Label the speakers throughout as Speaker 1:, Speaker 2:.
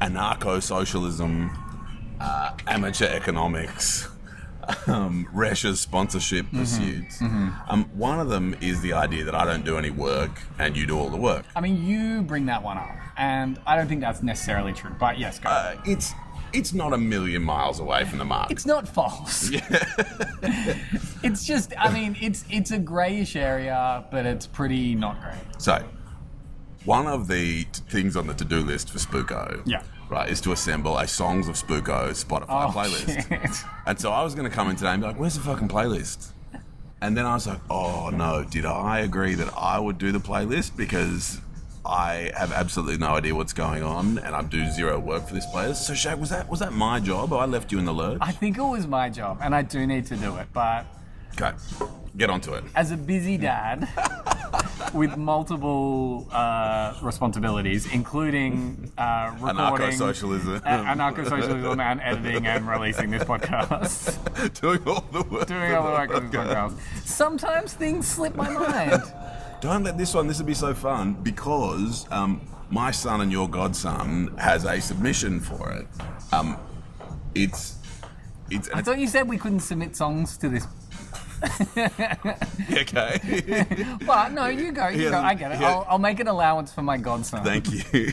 Speaker 1: anarcho socialism, uh, amateur economics, um, Russia's sponsorship pursuits. Um, one of them is the idea that I don't do any work and you do all the work.
Speaker 2: I mean, you bring that one up, and I don't think that's necessarily true. But yes, go.
Speaker 1: Uh, it's it's not a million miles away from the mark.
Speaker 2: it's not false. it's just, I mean, it's it's a greyish area, but it's pretty not grey.
Speaker 1: So, one of the t- things on the to-do list for Spooko,
Speaker 2: Yeah.
Speaker 1: Right, is to assemble a Songs of Spooko Spotify
Speaker 2: Oh,
Speaker 1: playlist.
Speaker 2: shit.
Speaker 1: And so I was going to come in today and be like, "Where's the fucking playlist?" And then I was like, "Oh no, did I agree that I would do the playlist because I have absolutely no idea what's going on and I do zero work for this playlist?" So, Shag, was that was that my job? Or I left you in the lurch?
Speaker 2: I think it was my job, and I do need to do it. But
Speaker 1: Okay, get onto it.
Speaker 2: as a busy dad with multiple uh, responsibilities, including uh, recording,
Speaker 1: Anarcho-socialism.
Speaker 2: a- anarcho-socialism, and editing and releasing this podcast.
Speaker 1: doing all the work.
Speaker 2: doing all the work of this podcast. Sometimes things slip my mind.
Speaker 1: Don't let this one. This will be so fun because um, my son and your godson has a submission for it. Um, it's it's
Speaker 2: I thought you said we couldn't submit songs to this.
Speaker 1: okay.
Speaker 2: well, no, you go, you
Speaker 1: He
Speaker 2: go. I get it.
Speaker 1: he-
Speaker 2: I'll, I'll make an allowance for my godson.
Speaker 1: Thank you.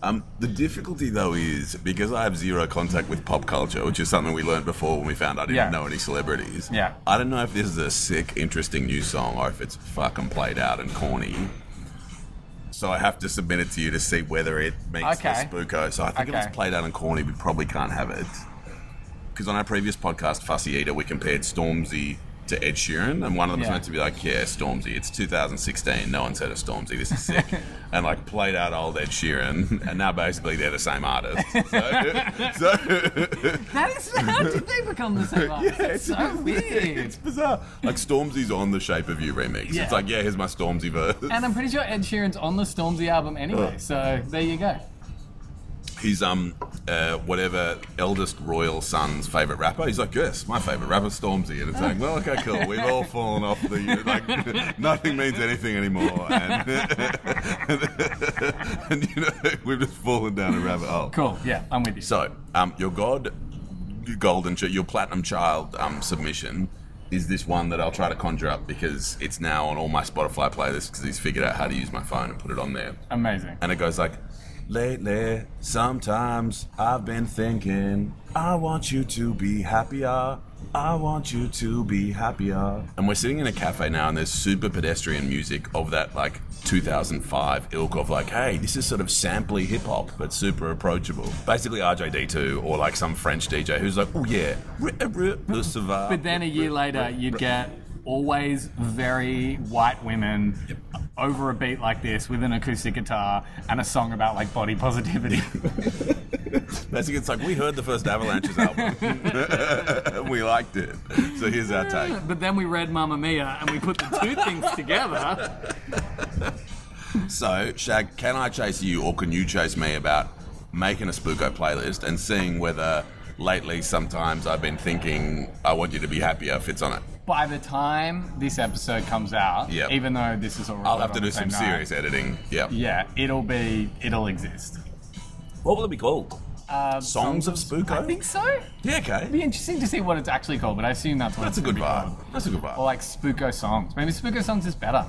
Speaker 1: Um, the difficulty though is because I have zero contact with pop culture, which is something we learned before when we found I didn't
Speaker 2: Yeah.
Speaker 1: know any celebrities.
Speaker 2: Yeah.
Speaker 1: I don't know if this is a sick, interesting new song or if it's fucking played out and corny. So I have to submit it to you to see whether it meets
Speaker 2: Okay.
Speaker 1: the spooko. So I think if it's played out and corny, we probably can't have it. Because on our previous podcast, Fussy Eater, we compared Stormzy to Ed Sheeran, and one of them was
Speaker 2: Yeah.
Speaker 1: meant to be like, "Yeah, Stormzy. It's 2016. No one's heard of Stormzy. This is sick." and like played out old Ed Sheeran, and now basically they're the same artist. So, so
Speaker 2: That is how did they become the same artist? it's so weird.
Speaker 1: it's bizarre. Like Stormzy's on the Shape of You remix.
Speaker 2: Yeah.
Speaker 1: It's like, yeah, here's my Stormzy verse.
Speaker 2: And I'm pretty sure Ed Sheeran's on the Stormzy album anyway. So there you go.
Speaker 1: He's um uh, whatever eldest royal son's favorite rapper. He's like, yes, my favorite rapper Stormzy, and it's like, well, okay, cool. We've all fallen off the like nothing means anything anymore, and, and you know we've just fallen down a rabbit hole.
Speaker 2: Cool. Yeah, I'm with you.
Speaker 1: So, um, your god, your golden, ch- your platinum child um, submission is this one that I'll try to conjure up because it's now on all my Spotify playlists because he's figured out how to use my phone and put it on there.
Speaker 2: Amazing.
Speaker 1: And it goes like, lately, sometimes I've been thinking, I want you to be happier. I want you to be happier. And we're sitting in a cafe now, and there's super pedestrian music of that like 2005 ilk of like, hey, this is sort of samply hip hop, but super approachable. Basically, RJD2 or like some French DJ who's like, oh yeah,
Speaker 2: But then a year later, you'd get always very white women over a beat like this with an acoustic guitar and a song about like body positivity.
Speaker 1: Basically, it's like we heard the first Avalanches album, we liked it. So here's our take.
Speaker 2: but then we read Mamma Mia and we put the two things together.
Speaker 1: So, Shag, can I chase you or can you chase me about making a Spooko playlist and seeing whether lately sometimes I've been thinking I want you to be happier fits on it?
Speaker 2: By the time this episode comes out,
Speaker 1: Yep.
Speaker 2: even though this is all
Speaker 1: I'll have to do some
Speaker 2: night,
Speaker 1: serious editing. Yeah.
Speaker 2: Yeah, it'll be it'll exist.
Speaker 1: What will it be called?
Speaker 2: Uh,
Speaker 1: Songs of Spooko?
Speaker 2: I think so.
Speaker 1: Yeah, okay.
Speaker 2: It'd be interesting to see what it's actually called, but I assume that's what
Speaker 1: That's a good
Speaker 2: gonna
Speaker 1: vibe.
Speaker 2: called.
Speaker 1: That's a good
Speaker 2: bar.
Speaker 1: Or
Speaker 2: like Spooko songs. Maybe Spooko songs is better.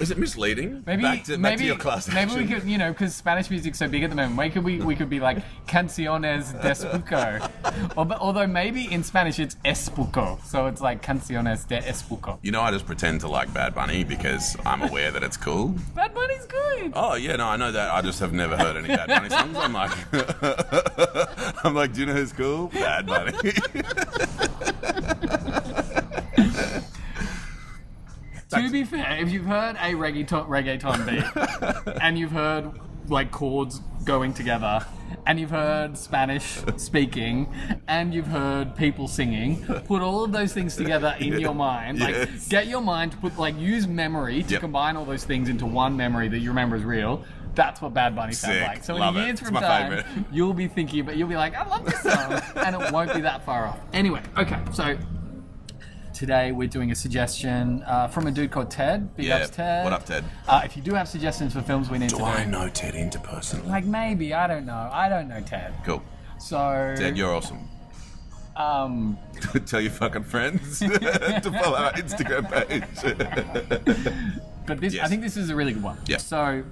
Speaker 1: Is it misleading?
Speaker 2: Maybe,
Speaker 1: back to, back
Speaker 2: maybe,
Speaker 1: to your class
Speaker 2: maybe we could, you know, because Spanish music's so big at the moment. Maybe we we could be like canciones de Espuco, although maybe in Spanish it's Espuco, so it's like canciones de Espuco.
Speaker 1: You know, I just pretend to like Bad Bunny because I'm aware that it's cool.
Speaker 2: Bad Bunny's good.
Speaker 1: Oh yeah, no, I know that. I just have never heard any Bad Bunny songs. I'm like, I'm like, do you know who's cool? Bad Bunny.
Speaker 2: To be fair, if you've heard a reggaeton, reggaeton beat and you've heard like chords going together and you've heard Spanish speaking and you've heard people singing, put all of those things together in your mind. Like
Speaker 1: Yes.
Speaker 2: get your mind to put like use memory to
Speaker 1: Yep.
Speaker 2: combine all those things into one memory that you remember is real. That's what Bad Bunny sounds like. So
Speaker 1: Love
Speaker 2: in years
Speaker 1: It's
Speaker 2: from time,
Speaker 1: favourite.
Speaker 2: you'll be thinking, but you'll be like, I love this song, and it won't be that far off. Anyway, okay, so today we're doing a suggestion uh, from a dude called Ted. Big
Speaker 1: Yeah.
Speaker 2: ups, Ted.
Speaker 1: What up, Ted?
Speaker 2: Uh, if you do have suggestions for films we need
Speaker 1: do
Speaker 2: to
Speaker 1: I
Speaker 2: do,
Speaker 1: know Ted interpersonally?
Speaker 2: like maybe I don't know, I don't know Ted.
Speaker 1: Cool.
Speaker 2: So
Speaker 1: Ted, you're awesome.
Speaker 2: um,
Speaker 1: Tell your fucking friends to follow our Instagram page.
Speaker 2: but this I
Speaker 1: Yes.
Speaker 2: think this is a really good one.
Speaker 1: Yeah.
Speaker 2: So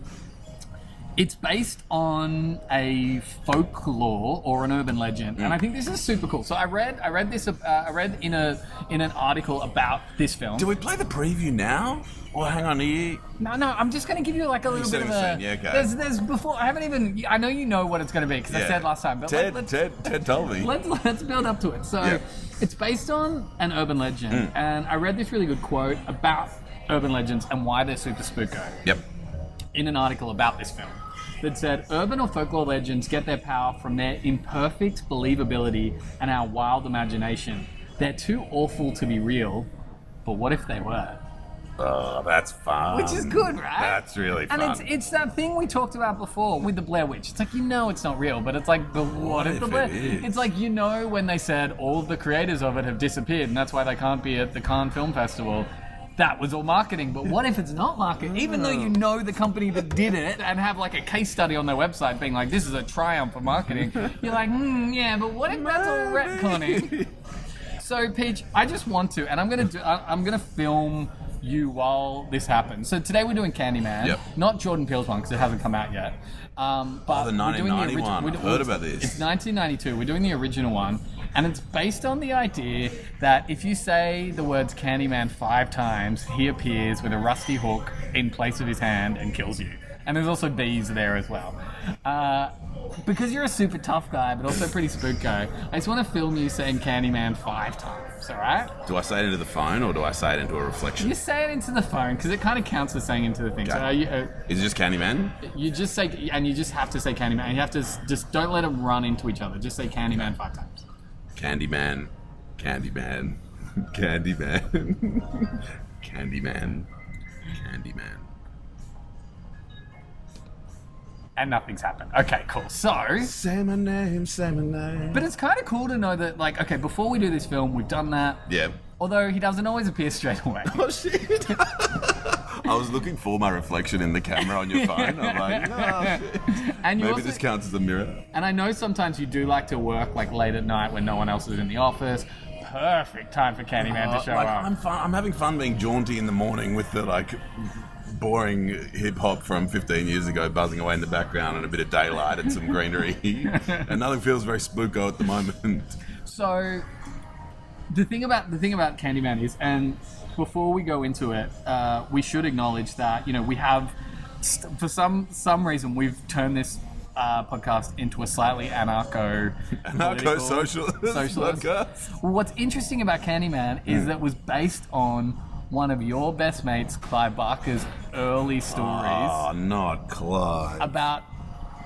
Speaker 2: it's based on a folklore or an urban legend,
Speaker 1: Mm.
Speaker 2: and I think this is super cool. So I read I read this uh, I read in a in an article about this film.
Speaker 1: do we play the preview now? Or hang on, are you...
Speaker 2: No, no, I'm just going to give you like a little bit of a.
Speaker 1: yeah, okay.
Speaker 2: There's, there's before. I haven't even. I know you know what it's going to be because I said last time. But
Speaker 1: Ted,
Speaker 2: let,
Speaker 1: Ted, Ted told me.
Speaker 2: let's let's build up to it. So,
Speaker 1: Yeah.
Speaker 2: it's based on an urban legend,
Speaker 1: Mm.
Speaker 2: and I read this really good quote about urban legends and why they're super spooko
Speaker 1: Yep.
Speaker 2: in an article about this film that said urban or folklore legends get their power from their imperfect believability and our wild imagination. They're too awful to be real, but what if they were?
Speaker 1: Oh, that's fun.
Speaker 2: Which is good, right?
Speaker 1: That's really fun.
Speaker 2: And it's it's that thing we talked about before with the Blair Witch. It's like you know it's not real, but it's like the what,
Speaker 1: What
Speaker 2: if the Blair?
Speaker 1: it?
Speaker 2: It's like you know when they said all the creators of it have disappeared, and that's why they can't be at the Cannes Film Festival. That was all marketing, but what if it's not marketing? Even though you know the company that did it and have like a case study on their website being like, this is a triumph of marketing, you're like, hmm, yeah, but what if that's all retconning? So, Peach, I just want to, and I'm gonna do. I'm gonna film you while this happens. So today we're doing Candyman,
Speaker 1: Yep.
Speaker 2: not Jordan Peele's one because it hasn't come out yet. Um, but
Speaker 1: Oh, the
Speaker 2: we're doing
Speaker 1: the
Speaker 2: origi-
Speaker 1: one.
Speaker 2: we're
Speaker 1: I've heard about this.
Speaker 2: It's 1992. We're doing the original one, and it's based on the idea that if you say the words Candyman five times, he appears with a rusty hook in place of his hand and kills you. And there's also bees there as well. Uh, because you're a super tough guy, but also pretty spook guy, I just want to film you saying Candyman five times, alright?
Speaker 1: Do I say it into the phone or do I say it into a reflection?
Speaker 2: You say it into the phone because it kind of counts as saying into the thing. So
Speaker 1: Okay.
Speaker 2: are you, uh,
Speaker 1: Is it just Candyman?
Speaker 2: you just say, and you just have to say Candyman. You have to just don't let them run into each other. Just say Candyman five times.
Speaker 1: Candyman. Candyman. Candyman. Candyman. Candyman.
Speaker 2: And nothing's happened. Okay, cool. So,
Speaker 1: Say my name, say my name.
Speaker 2: but it's kind of cool to know that, like, okay, before we do this film, we've done that.
Speaker 1: yeah.
Speaker 2: Although he doesn't always appear straight away.
Speaker 1: Oh shit! I was looking for my reflection in the camera on your phone. I'm like, oh, shit.
Speaker 2: And you
Speaker 1: maybe
Speaker 2: also,
Speaker 1: this counts as a mirror.
Speaker 2: and I know sometimes you do like to work like late at night when no one else is in the office. Perfect time for Candyman to
Speaker 1: Uh,
Speaker 2: show
Speaker 1: like,
Speaker 2: up.
Speaker 1: I'm fun. I'm having fun being jaunty in the morning with the like boring hip hop from 15 years ago buzzing away in the background and a bit of daylight and some greenery, and nothing feels very spooko at the moment.
Speaker 2: So the thing about the thing about Candyman is, and before we go into it, uh, we should acknowledge that you know we have, st- for some some reason, we've turned this uh, podcast into a slightly anarcho
Speaker 1: Anarcho-socialist podcast.
Speaker 2: Well, what's interesting about Candyman is that it was based on one of your best mates, Clive Barker's early stories
Speaker 1: Oh, not Clyde.
Speaker 2: about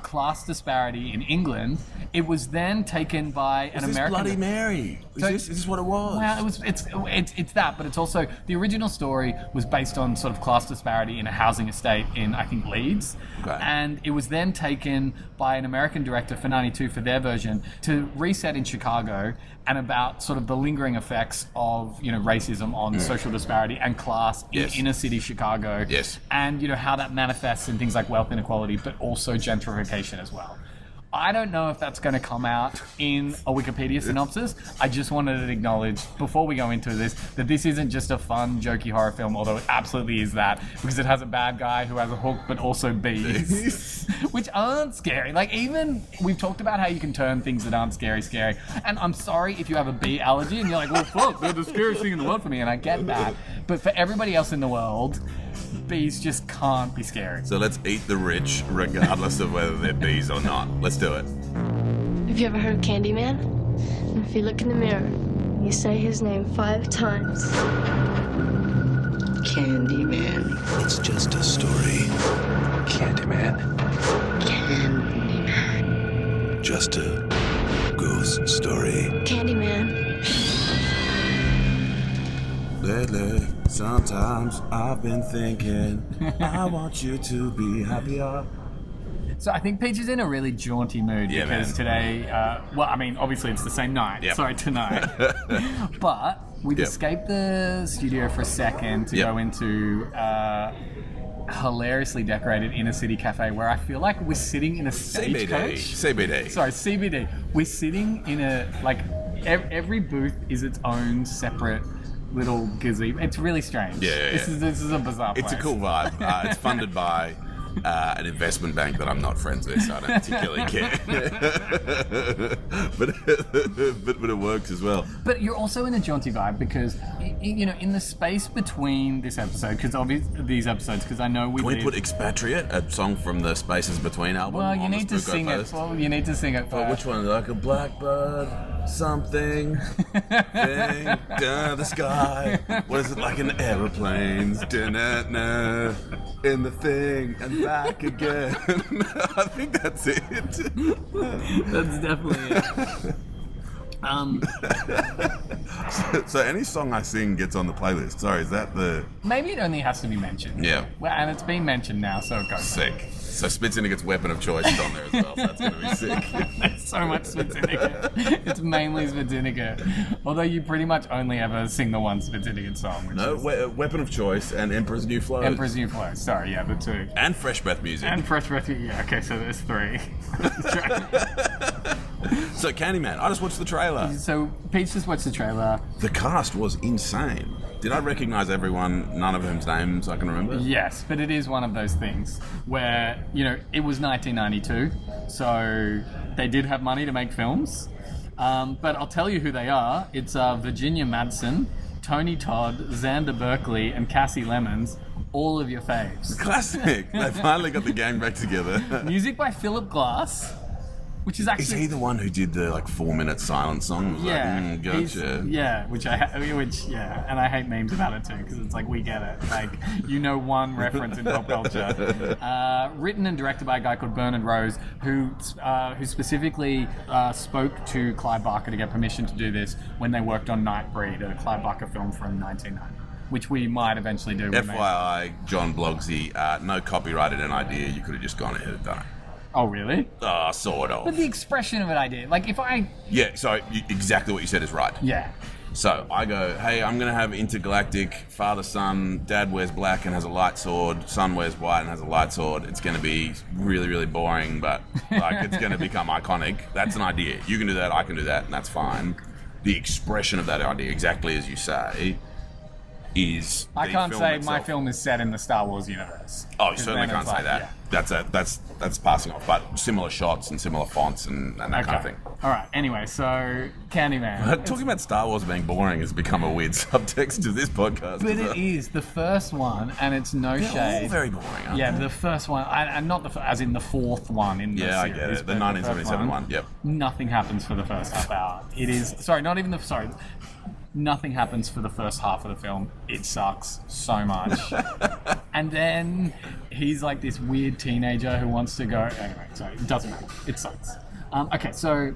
Speaker 2: class disparity in England. It was then taken by an
Speaker 1: Is this
Speaker 2: American.
Speaker 1: Bloody Mary? Is,
Speaker 2: So-
Speaker 1: this, is this what it was?
Speaker 2: Well, it was it's, it's it's that, but it's also the original story was based on sort of class disparity in a housing estate in I think Leeds,
Speaker 1: Okay.
Speaker 2: and it was then taken by an American director for '92 for their version to reset in Chicago and about sort of the lingering effects of you know racism on mm. social disparity and class in inner city Chicago,
Speaker 1: Yes.
Speaker 2: and you know how that manifests in things like wealth inequality, but also gentrification as well. I don't know if that's going to come out in a Wikipedia synopsis. I just wanted to acknowledge before we go into this that this isn't just a fun, jokey horror film, although it absolutely is that because it has a bad guy who has a hook, but also bees, which aren't scary. Like even we've talked about how you can turn things that aren't scary scary. And I'm sorry if you have a bee allergy and you're like, well, fuck, they're the scariest thing in the world for me, and I get that. But for everybody else in the world, bees just can't be scary.
Speaker 1: So let's eat the rich, regardless of whether they're bees or not. Let's do it.
Speaker 3: Have you ever heard of Candyman? And if you look in the mirror, you say his name five times.
Speaker 4: Candyman.
Speaker 5: It's just a story.
Speaker 4: Candyman.
Speaker 3: Candyman.
Speaker 5: Just a ghost story.
Speaker 3: Candyman.
Speaker 5: Lately, sometimes I've been thinking, I want you to be happier.
Speaker 2: So I think Peach is in a really jaunty mood
Speaker 1: Yeah,
Speaker 2: because today, uh, well, I mean, obviously it's the same night.
Speaker 1: Yep.
Speaker 2: Sorry, tonight. but we've
Speaker 1: Yep.
Speaker 2: escaped the studio for a second to
Speaker 1: Yep.
Speaker 2: go into uh, hilariously decorated inner city cafe where I feel like we're sitting in a
Speaker 1: CBD.
Speaker 2: stagecoach.
Speaker 1: CBD.
Speaker 2: Sorry, CBD. We're sitting in a like ev- every booth is its own separate little gazebo. It's really strange.
Speaker 1: Yeah, yeah,
Speaker 2: This is this is a bizarre.
Speaker 1: It's a cool vibe. Uh, it's funded by uh, an investment bank that I'm not friends with, so I don't particularly care. but, but but it works as well.
Speaker 2: But you're also in a jaunty vibe because, you know, in the space between this episode, because obviously these episodes, because I know we
Speaker 1: Can we
Speaker 2: live-
Speaker 1: put Expatriate, a song from the Spaces Between album?
Speaker 2: well, you need to sing it. Well, you need to sing it.
Speaker 1: Oh,
Speaker 2: first.
Speaker 1: which one? Like a blackbird, something, thing, down the sky. What is it like in the aeroplanes? Da-na-na, in the thing and back again. I think that's it.
Speaker 2: That's definitely it. Um,
Speaker 1: so any song I sing gets on the playlist. Sorry, is that the
Speaker 2: maybe it only has to be mentioned.
Speaker 1: Yeah.
Speaker 2: Well, and it's been mentioned now, so it goes.
Speaker 1: sick? So Spit Syndicate's weapon of choice is on there as well. So that's going to be sick.
Speaker 2: There's so much Spit Syndicate. It's mainly Spit Syndicate. Although you pretty much only ever sing the one Spit Syndicate song, which
Speaker 1: No,
Speaker 2: is
Speaker 1: we- uh, weapon of choice and Emperor's New Flow.
Speaker 2: Emperor's New Flow. Sorry, yeah, the two.
Speaker 1: and Fresh Breath music.
Speaker 2: And Fresh Breath. Yeah, okay, so there's three.
Speaker 1: so Candyman, I just watched the trailer.
Speaker 2: so Peach just watched the trailer.
Speaker 1: The cast was insane. Did I recognize everyone, none of whom's names I can remember?
Speaker 2: Yes, but it is one of those things where, you know, it was 1992, so they did have money to make films. Um, but I'll tell you who they are. It's uh, Virginia Madsen, Tony Todd, Xander Berkeley, and Kasi Lemmons. All of your faves.
Speaker 1: Classic. they finally got the gang back together.
Speaker 2: Music by Philip Glass, which is actually
Speaker 1: Is he the one who did the like four minute silent song? Was
Speaker 2: Yeah,
Speaker 1: like, mm, gotcha.
Speaker 2: yeah, which I ha- which yeah, and I hate memes about it too because it's like we get it, like you know one reference in pop culture. Uh, written and directed by a guy called Bernard Rose, who uh, who specifically uh, spoke to Clive Barker to get permission to do this when they worked on Nightbreed, a Clive Barker film from 1990, which we might eventually do.
Speaker 1: FYI, John Blogsy, uh, no copyrighted an idea. You could have just gone ahead and done it.
Speaker 2: Oh really?
Speaker 1: Ah, sort
Speaker 2: But
Speaker 1: of.
Speaker 2: the expression of it, I did. Like if I,
Speaker 1: Yeah, so you, exactly what you said is right.
Speaker 2: yeah,
Speaker 1: So I go, hey, I'm gonna have intergalactic father son. Dad wears black and has a light sword. Son wears white and has a light sword. It's gonna be really, really boring, but like it's gonna become iconic. That's an idea. You can do that. I can do that, and that's fine. The expression of that idea, exactly as you say, is.
Speaker 2: I can't say my film is set in the Star Wars universe.
Speaker 1: Oh, you certainly can't say
Speaker 2: like,
Speaker 1: that.
Speaker 2: yeah.
Speaker 1: That's a that's that's passing off. But similar shots and similar fonts and, and that kind of thing.
Speaker 2: All right. Anyway, so Candyman.
Speaker 1: Talking about Star Wars being boring has become a weird subtext to this podcast.
Speaker 2: but it is the first one, and it's no
Speaker 1: They're all
Speaker 2: shade.
Speaker 1: very boring. Aren't
Speaker 2: yeah,
Speaker 1: they?
Speaker 2: the first one, and not the as in the fourth one in the
Speaker 1: Yeah, I get it. The
Speaker 2: but first
Speaker 1: 1977 one, yep.
Speaker 2: Nothing happens for the first half hour. It is sorry, not even the sorry. Nothing happens for the first half of the film. It sucks so much. and then he's like this weird teenager who wants to go. Anyway, so it doesn't matter. It sucks. Um, okay, so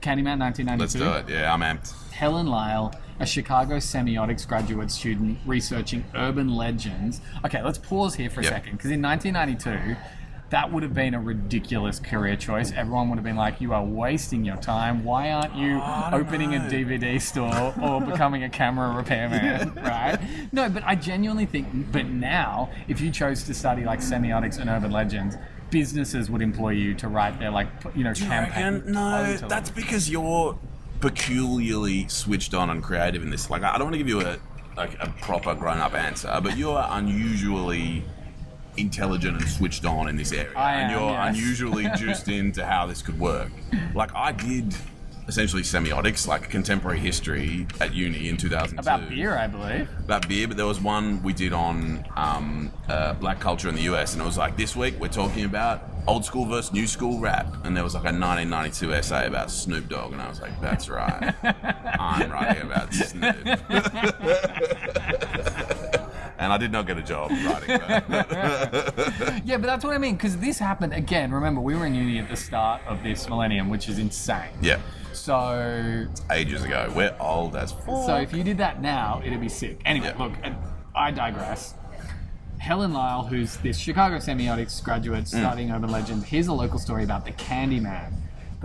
Speaker 2: Candyman 1992.
Speaker 1: Let's do it. Yeah, I'm amped.
Speaker 2: Helen Lyle, a Chicago semiotics graduate student researching urban legends. Okay, let's pause here for a
Speaker 1: Yep.
Speaker 2: second because in 1992, that would have been a ridiculous career choice. Everyone would have been like, "You are wasting your time. Why aren't you opening a DVD store or becoming a camera repairman?" right? No, but I genuinely think. But now, if you chose to study like semiotics and urban legends, businesses would employ you to write their like you know
Speaker 1: Do
Speaker 2: campaign.
Speaker 1: reckon? No, that's because you're peculiarly switched on and creative in this. Like, I don't want to give you a like a proper grown-up answer, but you are unusually intelligent and switched on in this area,
Speaker 2: I
Speaker 1: and
Speaker 2: am,
Speaker 1: you're
Speaker 2: yes.
Speaker 1: unusually juiced into how this could work. Like, I did essentially semiotics, like contemporary history, at uni in 2002
Speaker 2: about beer, I believe.
Speaker 1: about beer, but there was one we did on um, uh, black culture in the US, and it was like this week we're talking about old school versus new school rap, and there was like a 1992 essay about Snoop Dogg, and I was like, that's right, I'm writing about Snoop. and I did not get a job writing that.
Speaker 2: Yeah, but that's what I mean because this happened again. Remember, we were in uni at the start of this millennium, which is insane.
Speaker 1: yeah,
Speaker 2: So,
Speaker 1: ages ago. We're old as fuck.
Speaker 2: so if you did that now, it'd be sick. Anyway,
Speaker 1: Yeah.
Speaker 2: look, I digress. Helen Lyle, who's this Chicago semiotics graduate
Speaker 1: Mm.
Speaker 2: studying urban legend, here's a local story about the Candyman.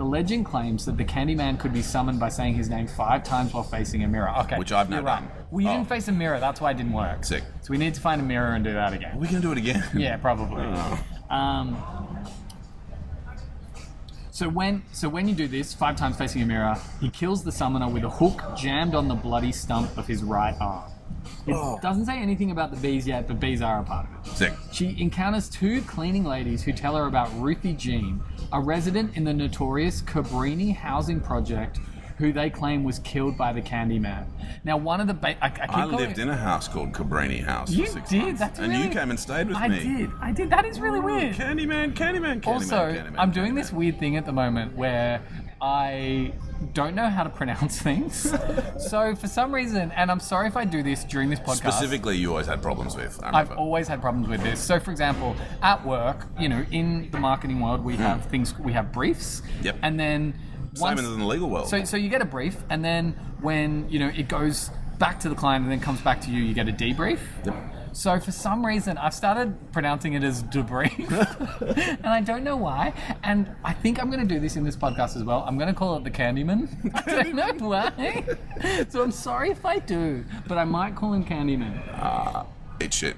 Speaker 2: The legend claims that the Candyman could be summoned by saying his name five times while facing a mirror. Okay,
Speaker 1: Which I've
Speaker 2: you're right.
Speaker 1: done.
Speaker 2: Well, you
Speaker 1: Oh.
Speaker 2: didn't face a mirror. That's why it didn't work.
Speaker 1: Sick.
Speaker 2: So we need to find a mirror and do that again.
Speaker 1: We gonna do it again?
Speaker 2: Yeah, probably.
Speaker 1: Oh.
Speaker 2: Um, so when so when you do this five times facing a mirror, he kills the summoner with a hook jammed on the bloody stump of his right arm. It
Speaker 1: Oh.
Speaker 2: doesn't say anything about the bees yet, but bees are a part of it.
Speaker 1: Sick.
Speaker 2: She encounters two cleaning ladies who tell her about Ruthie Jean, a resident in the notorious Cabrini housing project, who they claim was killed by the Candyman. Now, one of the ba- I, I,
Speaker 1: I lived
Speaker 2: it-
Speaker 1: in a house called Cabrini House
Speaker 2: You
Speaker 1: for six
Speaker 2: did.
Speaker 1: months,
Speaker 2: That's
Speaker 1: and
Speaker 2: really,
Speaker 1: you came and stayed with
Speaker 2: I
Speaker 1: me.
Speaker 2: I did. I did. That is really weird.
Speaker 1: Candyman, Candyman, Candyman.
Speaker 2: Also,
Speaker 1: Candyman,
Speaker 2: I'm doing this weird thing at the moment where I don't know how to pronounce things. so for some reason, and I'm sorry if I do this during this podcast.
Speaker 1: Specifically, you always had problems with. I
Speaker 2: I've always had problems with this. So, for example, at work, you know, in the marketing world, we have things, we have briefs,
Speaker 1: Hmm. Yep.
Speaker 2: and then
Speaker 1: Same
Speaker 2: once,
Speaker 1: as in the legal world.
Speaker 2: so, so you get a brief, and then when you know it goes back to the client and then comes back to you, you get a debrief. So for some reason, I've started pronouncing it as debrief, and I don't know why. And I think I'm going to do this in this podcast as well. I'm going to call it the Candyman. I don't know why. So I'm sorry if I do, but I might call him Candyman.
Speaker 1: Ah, it's shit.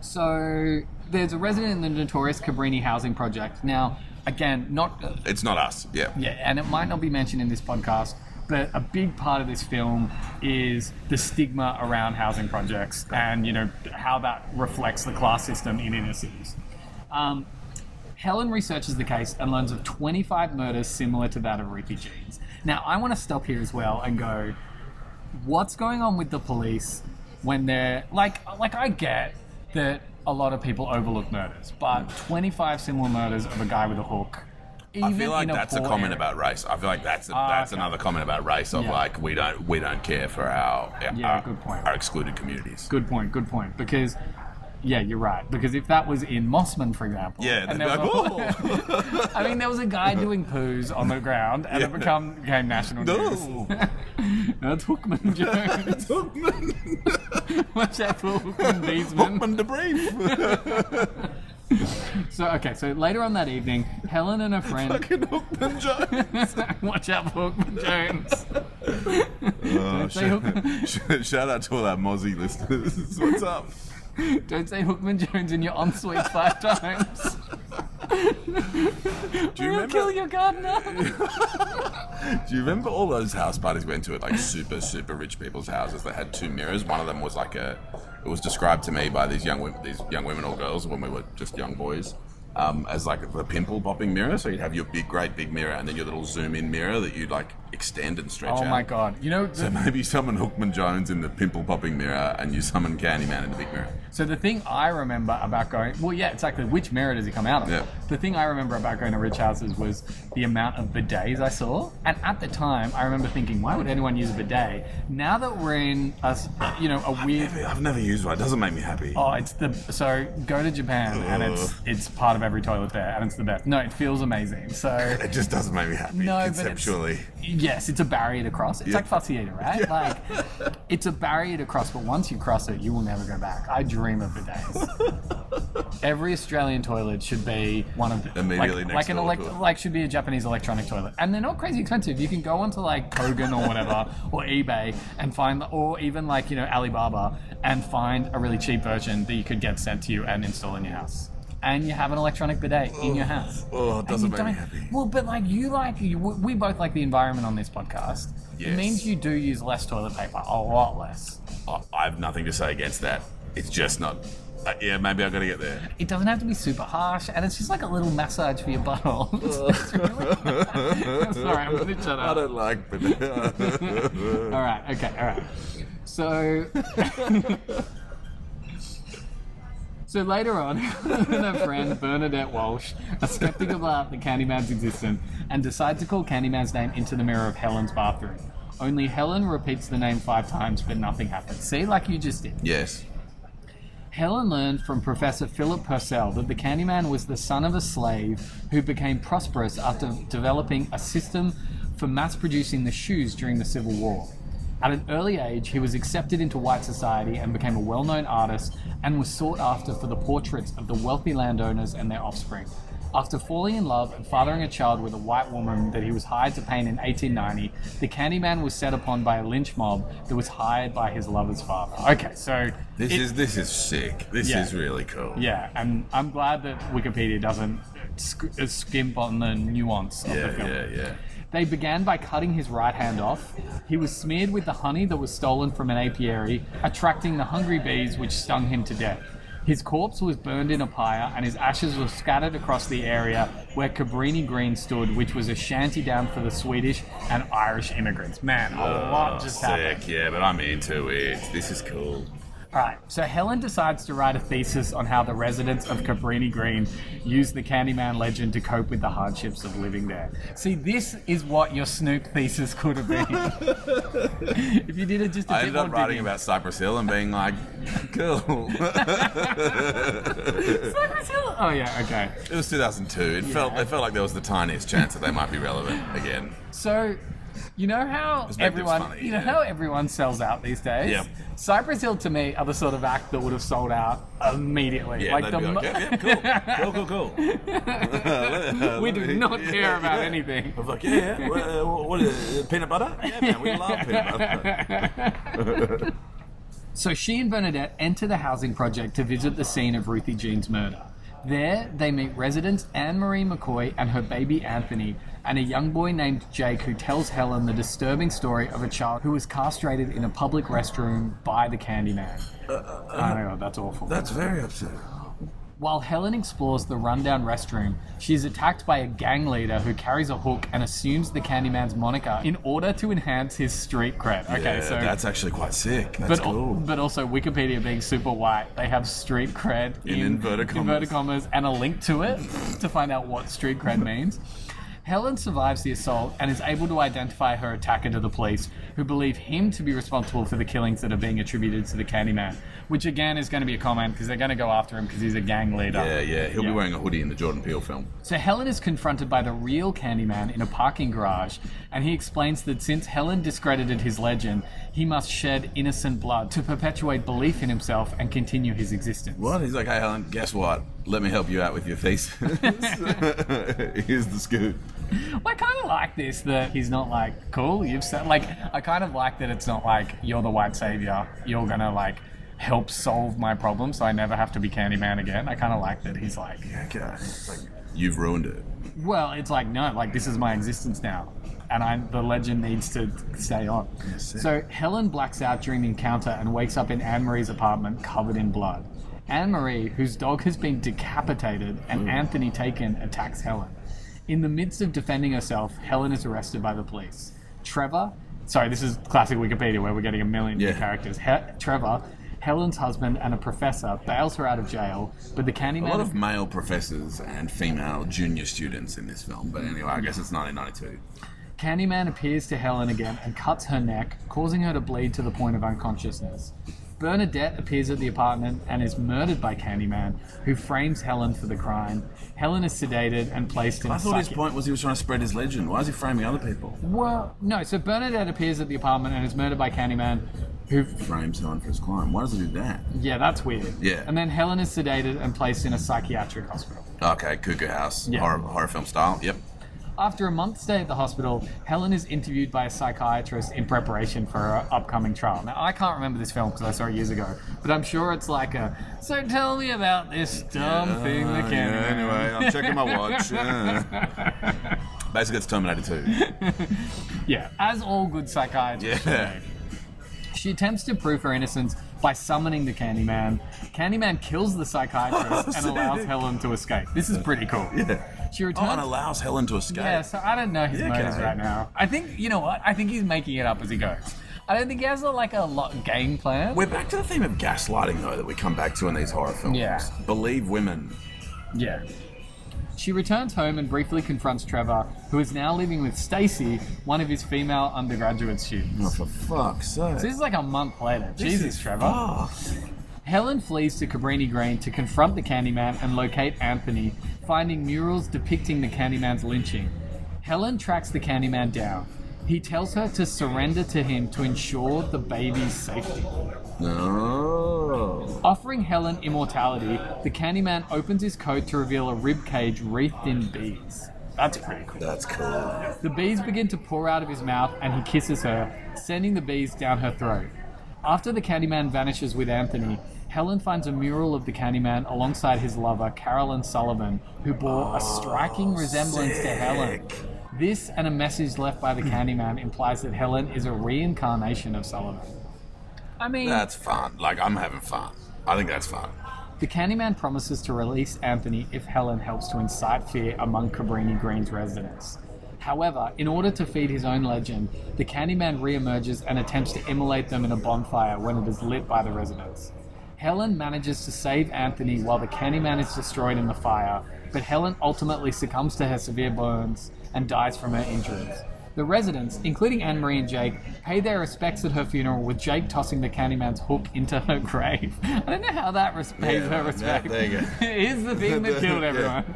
Speaker 2: So there's a resident in the notorious Cabrini housing project. Now, again, not
Speaker 1: It's not us. Yeah.
Speaker 2: yeah, and it might not be mentioned in this podcast, but a big part of this film is the stigma around housing projects and you know how that reflects the class system in inner cities. Um, Helen researches the case and learns of 25 murders similar to that of Ruthie Jeans. Now, I want to stop here as well and go, what's going on with the police when they're like, like I get that a lot of people overlook murders, but 25 similar murders of a guy with a hook.
Speaker 1: I feel like that's a comment
Speaker 2: area-
Speaker 1: about race. I feel like that's a,
Speaker 2: Ah,
Speaker 1: that's
Speaker 2: okay.
Speaker 1: another comment about race of
Speaker 2: Yeah.
Speaker 1: like we don't we don't care for our
Speaker 2: Yeah,
Speaker 1: our,
Speaker 2: good point.
Speaker 1: our excluded communities.
Speaker 2: Good point. Good point. Because, yeah, you're right. Because if that was in Mosman, for example,
Speaker 1: Yeah,
Speaker 2: and there
Speaker 1: be like,
Speaker 2: was I mean, there was a guy doing poos on the ground, and it
Speaker 1: Yeah.
Speaker 2: become became national news.
Speaker 1: No.
Speaker 2: That's Hookman Jones. Watch out for Hookman Beesman.
Speaker 1: Hookman.
Speaker 2: So okay, so later on that evening, Helen and her friend.
Speaker 1: Fucking Hookman Jones.
Speaker 2: Watch out for Hookman Jones.
Speaker 1: Oh,
Speaker 2: say Hookman.
Speaker 1: shout, shout out to all our Mozzie listeners. What's up?
Speaker 2: Don't say Hookman Jones in your ensuite five times.
Speaker 1: Do you remember?
Speaker 2: kill your gardener.
Speaker 1: Do you remember all those house parties we went to at like super super rich people's houses that had two mirrors? One of them was like a. It was described to me by these young women, these young women or girls when we were just young boys, um, as like the pimple popping mirror. So you'd have your big, great big mirror, and then your little zoom in mirror that you'd like extend and stretch out.
Speaker 2: Oh
Speaker 1: out.
Speaker 2: my god! You know,
Speaker 1: So maybe summon Hookman Jones in the pimple popping mirror, and you summon Candyman in the big mirror.
Speaker 2: So the thing I remember about going, well, yeah, exactly. Which mirror does he come out of?
Speaker 1: Yeah.
Speaker 2: The thing I remember about going to rich houses was the amount of bidets I saw, and at the time, I remember thinking, why would anyone use a bidet? Now that we're in a, you know, a weird.
Speaker 1: Never- I've never used one. It doesn't make me happy.
Speaker 2: Oh, it's the so go to Japan and it's it's part of every toilet there and it's the best. No, it feels amazing. So
Speaker 1: It just doesn't make me happy
Speaker 2: no, but it's,
Speaker 1: conceptually.
Speaker 2: yes, it's a barrier to cross. It's
Speaker 1: Yeah.
Speaker 2: like fussy eater, right? Like it's a barrier to cross, but once you cross it, you will never go back. I dream of bidets. Every Australian toilet should be one of the
Speaker 1: Immediately
Speaker 2: like,
Speaker 1: next
Speaker 2: like an elect- like should be a Japanese electronic toilet, and they're not crazy expensive. You can go onto like Kogan or whatever or eBay and find, or even like you know Alibaba and find a really cheap version that you could get sent to you and install in your house. And you have an electronic bidet in your house.
Speaker 1: Oh, it doesn't make me happy.
Speaker 2: Well, but like you like you, we both like the environment on this podcast.
Speaker 1: Yes.
Speaker 2: It means you do use less toilet paper, a lot less.
Speaker 1: I I have nothing to say against that. It's just not. Uh, yeah, maybe I got to get there.
Speaker 2: It doesn't have to be super harsh, and it's just like a little massage for your butthole. It's really- Sorry, I'm gonna shut
Speaker 1: I
Speaker 2: up.
Speaker 1: don't like.
Speaker 2: All right, okay, all right. So, so later on, her friend Bernadette Walsh are skeptical about the Candyman's existence and decide to call Candyman's name into the mirror of Helen's bathroom. Only Helen repeats the name five times, but nothing happens. See, like you just did.
Speaker 1: yes.
Speaker 2: Helen learned from Professor Philip Purcell that the Candyman was the son of a slave who became prosperous after developing a system for mass producing the shoes during the Civil War. At an early age, he was accepted into white society and became a well known artist and was sought after for the portraits of the wealthy landowners and their offspring. After falling in love and fathering a child with a white woman that he was hired to paint in 1890, the Candyman was set upon by a lynch mob that was hired by his lover's father. Okay, so
Speaker 1: This
Speaker 2: it-
Speaker 1: is this is sick. This
Speaker 2: Yeah.
Speaker 1: is really cool.
Speaker 2: yeah, and I'm glad that Wikipedia doesn't sk- uh, skimp on the nuance of
Speaker 1: Yeah,
Speaker 2: the film.
Speaker 1: yeah, yeah.
Speaker 2: They began by cutting his right hand off. He was smeared with the honey that was stolen from an apiary, attracting the hungry bees which stung him to death. His corpse was burned in a pyre, and his ashes were scattered across the area where Cabrini Green stood, which was a shanty down for the Swedish and Irish immigrants. Man, a lot just oh, happened.
Speaker 1: Sick, yeah, but I'm into it. This is cool.
Speaker 2: All right, so Helen decides to write a thesis on how the residents of Cabrini Green use the Candyman legend to cope with the hardships of living there. See, this is what your Snoop thesis could have been. if you did it just a
Speaker 1: I
Speaker 2: bit
Speaker 1: ended
Speaker 2: more
Speaker 1: up writing
Speaker 2: digging.
Speaker 1: about Cypress Hill and being like, cool.
Speaker 2: Cypress Hill? Oh yeah, okay.
Speaker 1: it was 2002. It felt it felt like there was the tiniest chance that they might be relevant again.
Speaker 2: So, you know how everyone,
Speaker 1: funny,
Speaker 2: you know
Speaker 1: yeah.
Speaker 2: how everyone sells out these days.
Speaker 1: Yep.
Speaker 2: Cypress Hill to me are the sort of act that would have sold out immediately.
Speaker 1: Yeah,
Speaker 2: like the mo-
Speaker 1: like, yeah, yeah, cool, cool, cool, cool.
Speaker 2: we do not care about anything.
Speaker 1: I was like, yeah, yeah. What, uh, what is it, peanut butter? Yeah, man, we love peanut butter.
Speaker 2: So she and Bernadette enter the housing project to visit the scene of Ruthie Jean's murder. There, they meet residents Anne Marie McCoy and her baby Anthony, and a young boy named Jake who tells Helen the disturbing story of a child who was castrated in a public restroom by the Candyman. Uh, uh, I uh, know, that's awful.
Speaker 1: That's very upsetting.
Speaker 2: While Helen explores the rundown restroom, she is attacked by a gang leader who carries a hook and assumes the Candyman's moniker in order to enhance his street cred. Okay,
Speaker 1: yeah,
Speaker 2: so
Speaker 1: that's actually quite sick. That's
Speaker 2: but,
Speaker 1: cool.
Speaker 2: but also Wikipedia being super white, they have street cred
Speaker 1: In inverted commas.
Speaker 2: inverted commas and a link to it to find out what street cred means. Helen survives the assault and is able to identify her attacker to the police, who believe him to be responsible for the killings that are being attributed to the Candyman. Which again is going to be a comment because they're going to go after him because he's a gang leader.
Speaker 1: yeah, yeah. He'll
Speaker 2: Yeah.
Speaker 1: be wearing a hoodie in the Jordan Peele film.
Speaker 2: So Helen is confronted by the real Candyman in a parking garage, and he explains that since Helen discredited his legend, he must shed innocent blood to perpetuate belief in himself and continue his existence.
Speaker 1: What? He's like, hey, Helen, guess what? Let me help you out with your thesis. Here's the scoop.
Speaker 2: I kind of like this that he's not like cool. You've said like I kind of like that it's not like you're the white savior. You're gonna like help solve my problem, so I never have to be Candyman again. I kind of like that he's like,
Speaker 1: Okay. It's like, you've ruined it.
Speaker 2: well, it's like no, like this is my existence now, and I the legend needs to stay on. So Helen blacks out during the encounter and wakes up in Anne Marie's apartment covered in blood. Anne Marie, whose dog has been decapitated and hmm. Anthony taken, attacks Helen. In the midst of defending herself, Helen is arrested by the police. Trevor, sorry, this is classic Wikipedia where we're getting a million new
Speaker 1: Yeah.
Speaker 2: characters. He- Trevor, Helen's husband and a professor, bails her out of jail, but the candyman
Speaker 1: A
Speaker 2: Candyman.
Speaker 1: lot of male professors and female junior students in this film, but anyway, I guess it's 1992.
Speaker 2: Candyman appears to Helen again and cuts her neck, causing her to bleed to the point of unconsciousness. Bernadette appears at the apartment and is murdered by Candyman, who frames Helen for the crime. Helen is sedated and placed in
Speaker 1: I
Speaker 2: a
Speaker 1: thought his point was he was trying to spread his legend. Why is he framing other people?
Speaker 2: Well, no. So Bernadette appears at the apartment and is murdered by Candyman, who.
Speaker 1: Frames Helen for his crime. Why does he do that?
Speaker 2: Yeah, that's weird.
Speaker 1: Yeah.
Speaker 2: And then Helen is sedated and placed in a psychiatric hospital.
Speaker 1: Okay, Cuckoo House,
Speaker 2: Yeah.
Speaker 1: horror, horror film style. Yep.
Speaker 2: After a month stay at the hospital, Helen is interviewed by a psychiatrist in preparation for her upcoming trial. Now, I can't remember this film because I saw it years ago, but I'm sure it's like a, so tell me about this dumb thing that can
Speaker 5: yeah, anyway, I'm checking my watch. Yeah. Basically, it's Terminator 2.
Speaker 2: Yeah, as all good psychiatrists
Speaker 5: Yeah.
Speaker 2: She attempts to prove her innocence by summoning the Candyman. Candyman kills the psychiatrist and allows Helen to escape. This is pretty cool.
Speaker 5: Yeah.
Speaker 2: She returns.
Speaker 5: Oh, and allows Helen to escape.
Speaker 2: yeah, so I don't know his
Speaker 5: Yeah,
Speaker 2: motives right now. I think you know what? I think he's making it up as he goes. I don't think he has a, like a lot game plan.
Speaker 5: We're back to the theme of gaslighting, though, that we come back to in these horror films.
Speaker 2: Yeah.
Speaker 5: Believe women.
Speaker 2: Yeah. She returns home and briefly confronts Trevor, who is now living with Stacy, one of his female undergraduate students.
Speaker 5: Oh, for fuck's sake.
Speaker 2: This is like a month later.
Speaker 5: This
Speaker 2: Jesus, Trevor.
Speaker 5: fucked.
Speaker 2: Helen flees to Cabrini Green to confront the Candyman and locate Anthony, finding murals depicting the Candyman's lynching. Helen tracks the Candyman down. He tells her to surrender to him to ensure the baby's safety.
Speaker 5: No.
Speaker 2: Offering Helen immortality, the Candyman opens his coat to reveal a rib cage wreathed in bees. That's pretty cool.
Speaker 5: That's cool.
Speaker 2: The bees begin to pour out of his mouth and he kisses her, sending the bees down her throat. After the Candyman vanishes with Anthony, Helen finds a mural of the Candyman alongside his lover, Carolyn Sullivan, who bore a oh, striking resemblance to Helen. This and a message left by the Candyman implies that Helen is a reincarnation of Sullivan. I mean,
Speaker 5: That's fun. Like, I'm having fun. I think that's fun.
Speaker 2: the Candyman promises to release Anthony if Helen helps to incite fear among Cabrini Green's residents. However, in order to feed his own legend, the Candyman reemerges and attempts to immolate them in a bonfire when it is lit by the residents. Helen manages to save Anthony while the Candyman is destroyed in the fire, but Helen ultimately succumbs to her severe burns and dies from her injuries. The residents, including Anne Marie and Jake, pay their respects at her funeral with Jake tossing the Candyman's hook into her grave. I don't know how that res- pays
Speaker 5: Yeah,
Speaker 2: her
Speaker 5: yeah,
Speaker 2: respect.
Speaker 5: there you go.
Speaker 2: it is the thing that killed
Speaker 5: Yeah.
Speaker 2: everyone.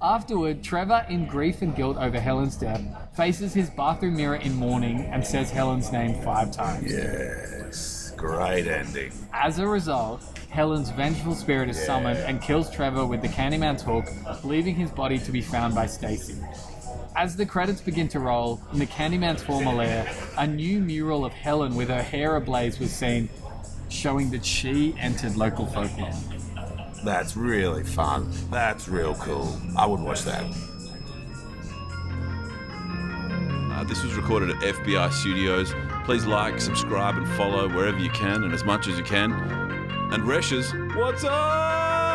Speaker 2: Afterward, Trevor, in grief and guilt over Helen's death, faces his bathroom mirror in mourning and says Helen's name five times.
Speaker 5: Yes. Great ending.
Speaker 2: As a result, Helen's vengeful spirit is summoned and kills Trevor with the Candyman's hook, leaving his body to be found by Stacy. As the credits begin to roll, in the Candyman's former lair, a new mural of Helen with her hair ablaze was seen, showing that she entered local folklore.
Speaker 5: That's really fun. That's real cool. I would watch that.
Speaker 1: Uh, this was recorded at FBI Studios. Please like, subscribe, and follow wherever you can and as much as you can. And Reshes, what's up?